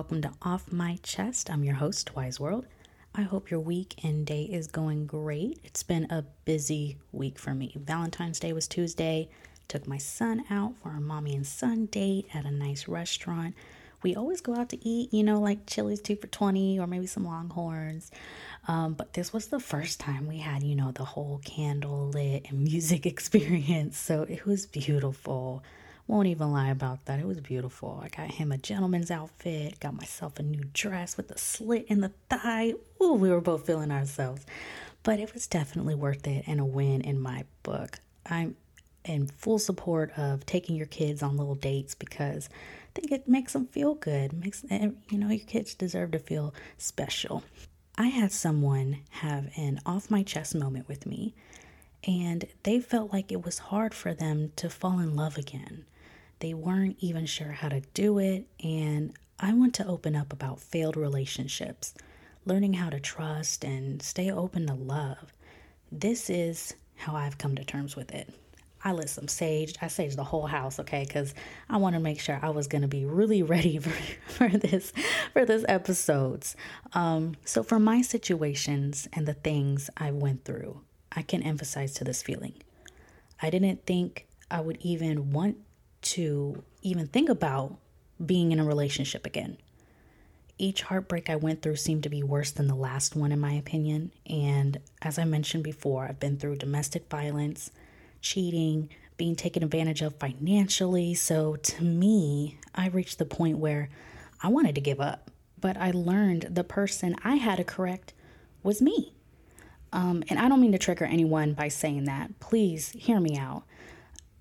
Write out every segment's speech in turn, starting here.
Welcome to Off My Chest. I'm your host, Wise World. I hope your week and day is going great. It's been a busy week for me. Valentine's Day was Tuesday. Took my son out for a mommy and son date at a nice restaurant. We always go out to eat, you know, like Chili's two for 20 or maybe some Longhorns. Um, but this was the first time we had, you know, the whole candle lit and music experience. So it was beautiful. Won't even lie about that. It was beautiful. I got him a gentleman's outfit, got myself a new dress with a slit in the thigh. Ooh, we were both feeling ourselves. But it was definitely worth it and a win in my book. I'm in full support of taking your kids on little dates because I think it makes them feel good. Makes eh, you know your kids deserve to feel special. I had someone have an off my chest moment with me and they felt like it was hard for them to fall in love again. They weren't even sure how to do it. And I want to open up about failed relationships, learning how to trust and stay open to love. This is how I've come to terms with it. I lit some sage. I saged the whole house, okay, because I want to make sure I was to be really ready for, for this for this episodes. Um, so for my situations and the things I went through, I can emphasize to this feeling. I didn't think I would even want to even think about being in a relationship again. Each heartbreak I went through seemed to be worse than the last one, in my opinion. And as I mentioned before, I've been through domestic violence, cheating, being taken advantage of financially. So to me, I reached the point where I wanted to give up. But I learned the person I had to correct was me. Um, and I don't mean to trigger anyone by saying that. Please hear me out.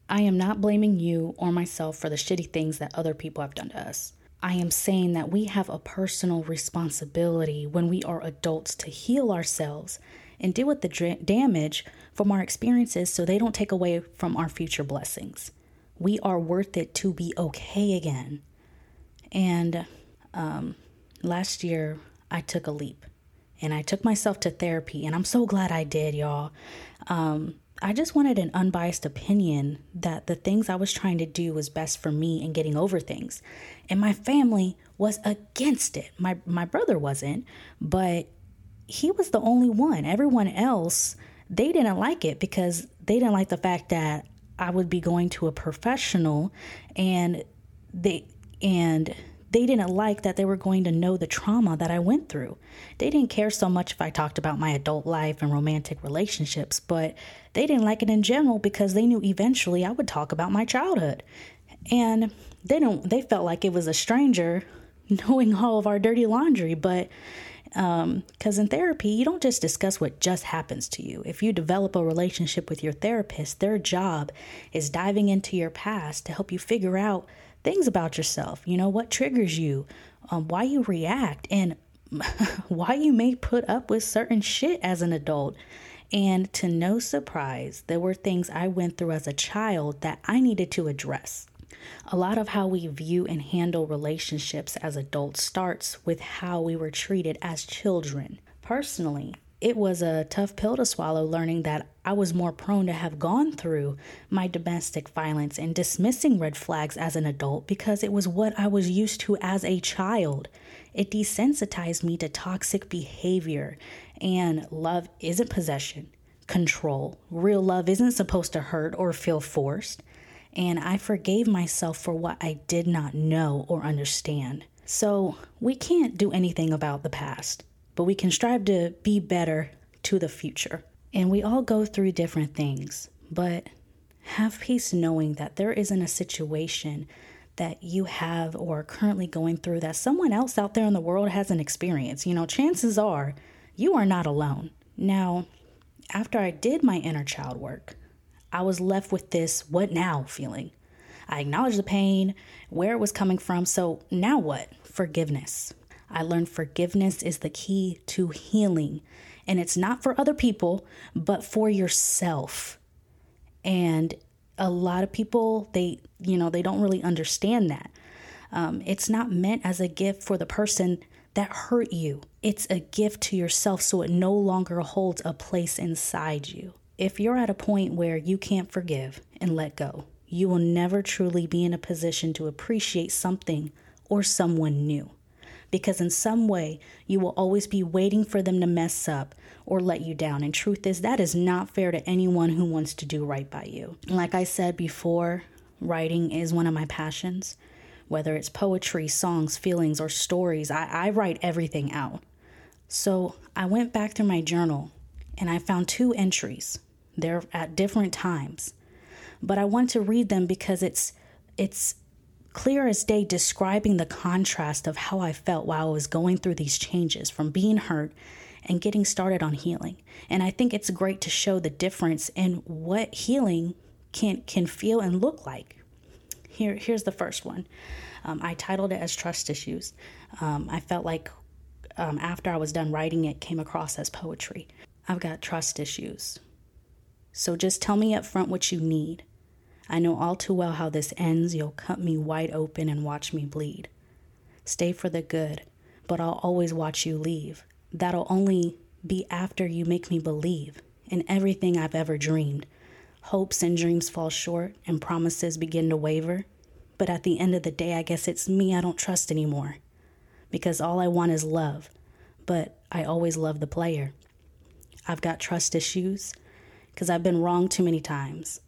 I am not blaming you or myself for the shitty things that other people have done to us. I am saying that we have a personal responsibility when we are adults to heal ourselves and deal with the damage from our experiences so they don't take away from our future blessings. We are worth it to be okay again. And um, last year, I took a leap and I took myself to therapy, and I'm so glad I did, y'all. Um, I just wanted an unbiased opinion that the things I was trying to do was best for me and getting over things. And my family was against it. My my brother wasn't, but he was the only one. Everyone else, they didn't like it because they didn't like the fact that I would be going to a professional and they and they didn't like that they were going to know the trauma that I went through. They didn't care so much if I talked about my adult life and romantic relationships, but they didn't like it in general because they knew eventually I would talk about my childhood. And they don't they felt like it was a stranger knowing all of our dirty laundry, but um because um, in therapy, you don't just discuss what just happens to you. If you develop a relationship with your therapist, their job is diving into your past to help you figure out things about yourself. You know, what triggers you, um, why you react, and why you may put up with certain shit as an adult. And to no surprise, there were things I went through as a child that I needed to address. A lot of how we view and handle relationships as adults starts with how we were treated as children. Personally, it was a tough pill to swallow learning that I was more prone to have gone through my domestic violence and dismissing red flags as an adult because it was what I was used to as a child. It desensitized me to toxic behavior, and love isn't possession, control. Real love isn't supposed to hurt or feel forced. And I forgave myself for what I did not know or understand. So, we can't do anything about the past but we can strive to be better to the future. And we all go through different things, but have peace knowing that there isn't a situation that you have or are currently going through that someone else out there in the world hasn't experienced. You know, chances are you are not alone. Now, after I did my inner child work, I was left with this what now feeling. I acknowledged the pain, where it was coming from. So now what? Forgiveness. I learned forgiveness is the key to healing. And it's not for other people, but for yourself. And a lot of people, they, you know, they don't really understand that. Um, it's not meant as a gift for the person that hurt you. It's a gift to yourself so it no longer holds a place inside you. If you're at a point where you can't forgive and let go, you will never truly be in a position to appreciate something or someone new. Because in some way, you will always be waiting for them to mess up or let you down. And truth is, that is not fair to anyone who wants to do right by you. Like I said before, writing is one of my passions. Whether it's poetry, songs, feelings, or stories, I, I write everything out. So I went back through my journal and I found two entries. They're at different times. But I want to read them because it's it's clear as day describing the contrast of how I felt while I was going through these changes from being hurt and getting started on healing. And I think it's great to show the difference in what healing can can feel and look like. Here, here's the first one. Um, I titled it as Trust Issues. Um, I felt like um, after I was done writing it, came across as poetry. I've got trust issues. So just tell me up front what you need. I know all too well how this ends. You'll cut me wide open and watch me bleed. Stay for the good, but I'll always watch you leave. That'll only be after you make me believe in everything I've ever dreamed. Hopes and dreams fall short and promises begin to waver. But at the end of the day, I guess it's me I don't trust anymore. Because all I want is love, but I always love the player. I've got trust issues because I've been wrong too many times.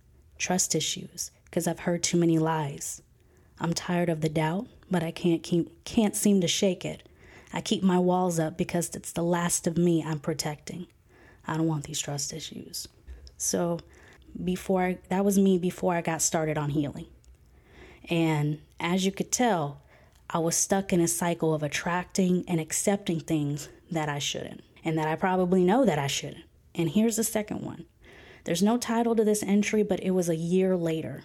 Trust issues because I've heard too many lies. I'm tired of the doubt, but I can't keep, can't seem to shake it. I keep my walls up because it's the last of me I'm protecting. I don't want these trust issues. So, before I, that was me before I got started on healing. And as you could tell, I was stuck in a cycle of attracting and accepting things that I shouldn't, and that I probably know that I shouldn't. And here's the second one there's no title to this entry, but it was a year later.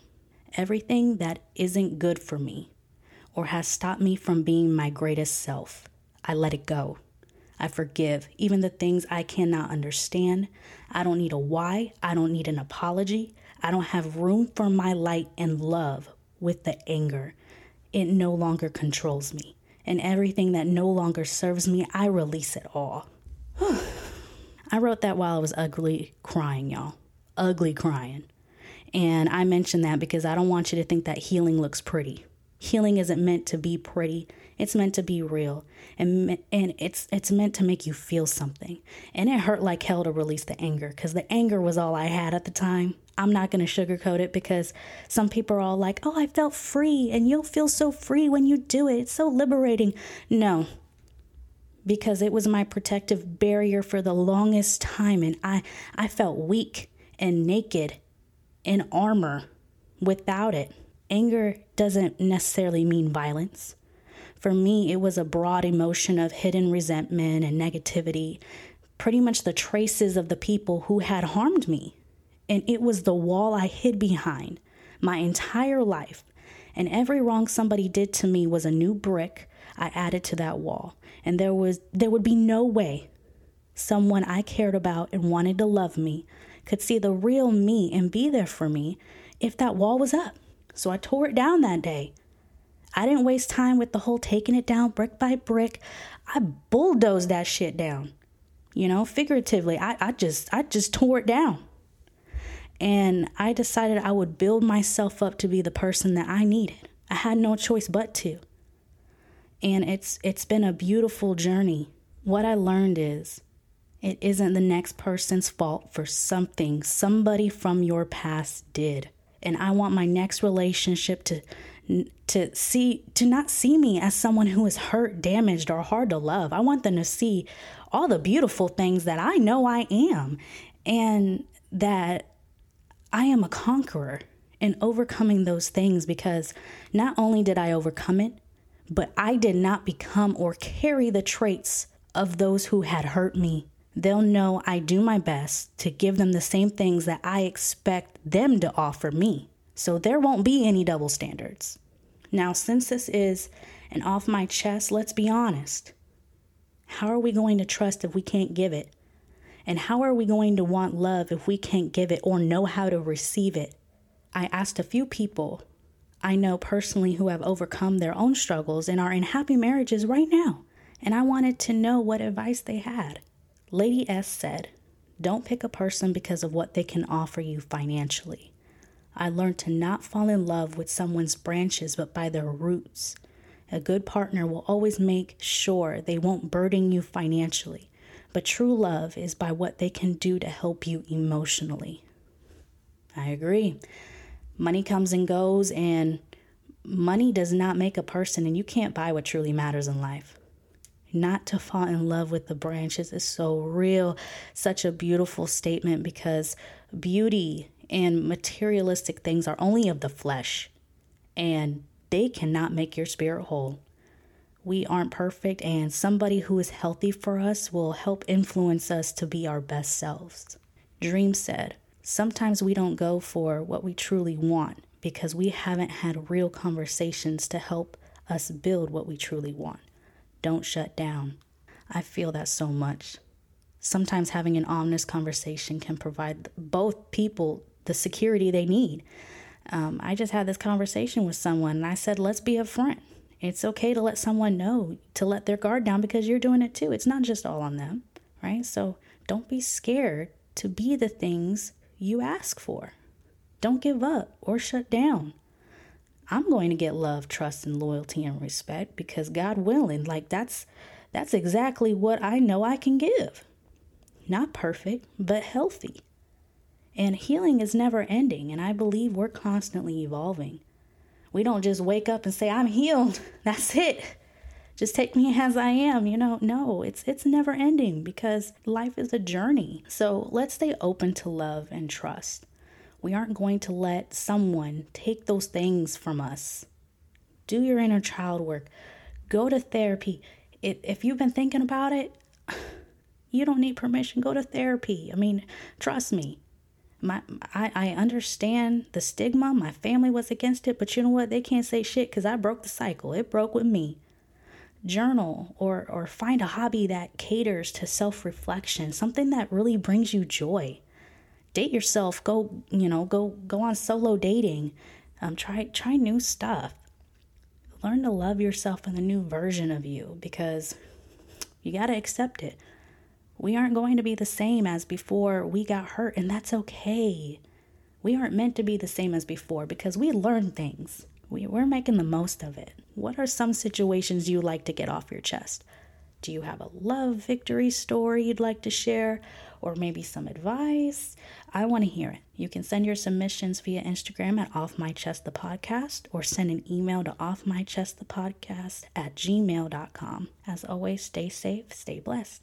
Everything that isn't good for me or has stopped me from being my greatest self, I let it go. I forgive even the things I cannot understand. I don't need a why. I don't need an apology. I don't have room for my light and love with the anger. It no longer controls me. And everything that no longer serves me, I release it all. I wrote that while I was ugly crying, y'all. Ugly crying. And I mention that because I don't want you to think that healing looks pretty. Healing isn't meant to be pretty. It's meant to be real. And and it's it's meant to make you feel something. And it hurt like hell to release the anger cuz the anger was all I had at the time. I'm not going to sugarcoat it because some people are all like, "Oh, I felt free." And you'll feel so free when you do it. It's so liberating. No. Because it was my protective barrier for the longest time and I I felt weak and naked in armor without it. Anger doesn't necessarily mean violence. For me, it was a broad emotion of hidden resentment and negativity, pretty much the traces of the people who had harmed me. And it was the wall I hid behind my entire life. And every wrong somebody did to me was a new brick I added to that wall. And there was there would be no way someone I cared about and wanted to love me could see the real me and be there for me if that wall was up. So I tore it down that day. I didn't waste time with the whole taking it down brick by brick. I bulldozed that shit down. You know, figuratively, I, I just I just tore it down. And I decided I would build myself up to be the person that I needed. I had no choice but to. And it's it's been a beautiful journey. What I learned is it isn't the next person's fault for something somebody from your past did and I want my next relationship to to see to not see me as someone who is hurt, damaged or hard to love. I want them to see all the beautiful things that I know I am and that I am a conqueror in overcoming those things because not only did I overcome it, but I did not become or carry the traits of those who had hurt me they'll know I do my best to give them the same things that I expect them to offer me. So there won't be any double standards. Now, since this is an off my chest, let's be honest. How are we going to trust if we can't give it? And how are we going to want love if we can't give it or know how to receive it? I asked a few people I know personally who have overcome their own struggles and are in happy marriages right now, and I wanted to know what advice they had. Lady S said, Don't pick a person because of what they can offer you financially. I learned to not fall in love with someone's branches, but by their roots. A good partner will always make sure they won't burden you financially, but true love is by what they can do to help you emotionally. I agree. Money comes and goes, and money does not make a person, and you can't buy what truly matters in life. Not to fall in love with the branches is so real, such a beautiful statement because beauty and materialistic things are only of the flesh, and they cannot make your spirit whole. We aren't perfect, and somebody who is healthy for us will help influence us to be our best selves. Dream said, Sometimes we don't go for what we truly want because we haven't had real conversations to help us build what we truly want. Don't shut down. I feel that so much. Sometimes having an honest conversation can provide both people the security they need. Um, I just had this conversation with someone and I said, let's be upfront. It's okay to let someone know to let their guard down because you're doing it too. It's not just all on them, right? So don't be scared to be the things you ask for. Don't give up or shut down. I'm going to get love, trust and loyalty and respect because God willing, like that's that's exactly what I know I can give. Not perfect, but healthy. And healing is never ending, and I believe we're constantly evolving. We don't just wake up and say I'm healed. That's it. Just take me as I am, you know. No, it's it's never ending because life is a journey. So, let's stay open to love and trust. We aren't going to let someone take those things from us. Do your inner child work. Go to therapy. If, if you've been thinking about it, you don't need permission. Go to therapy. I mean, trust me. My, I, I understand the stigma. My family was against it, but you know what? They can't say shit because I broke the cycle. It broke with me. Journal or or find a hobby that caters to self reflection, something that really brings you joy date yourself. Go you know go go on solo dating. Um, try try new stuff. Learn to love yourself in the new version of you because you got to accept it. We aren't going to be the same as before we got hurt and that's okay. We aren't meant to be the same as before because we learn things. We, we're making the most of it. What are some situations you like to get off your chest do you have a love victory story you'd like to share? Or maybe some advice? I want to hear it. You can send your submissions via Instagram at Off My Chest the Podcast or send an email to Off My Chest the Podcast at gmail.com. As always, stay safe, stay blessed.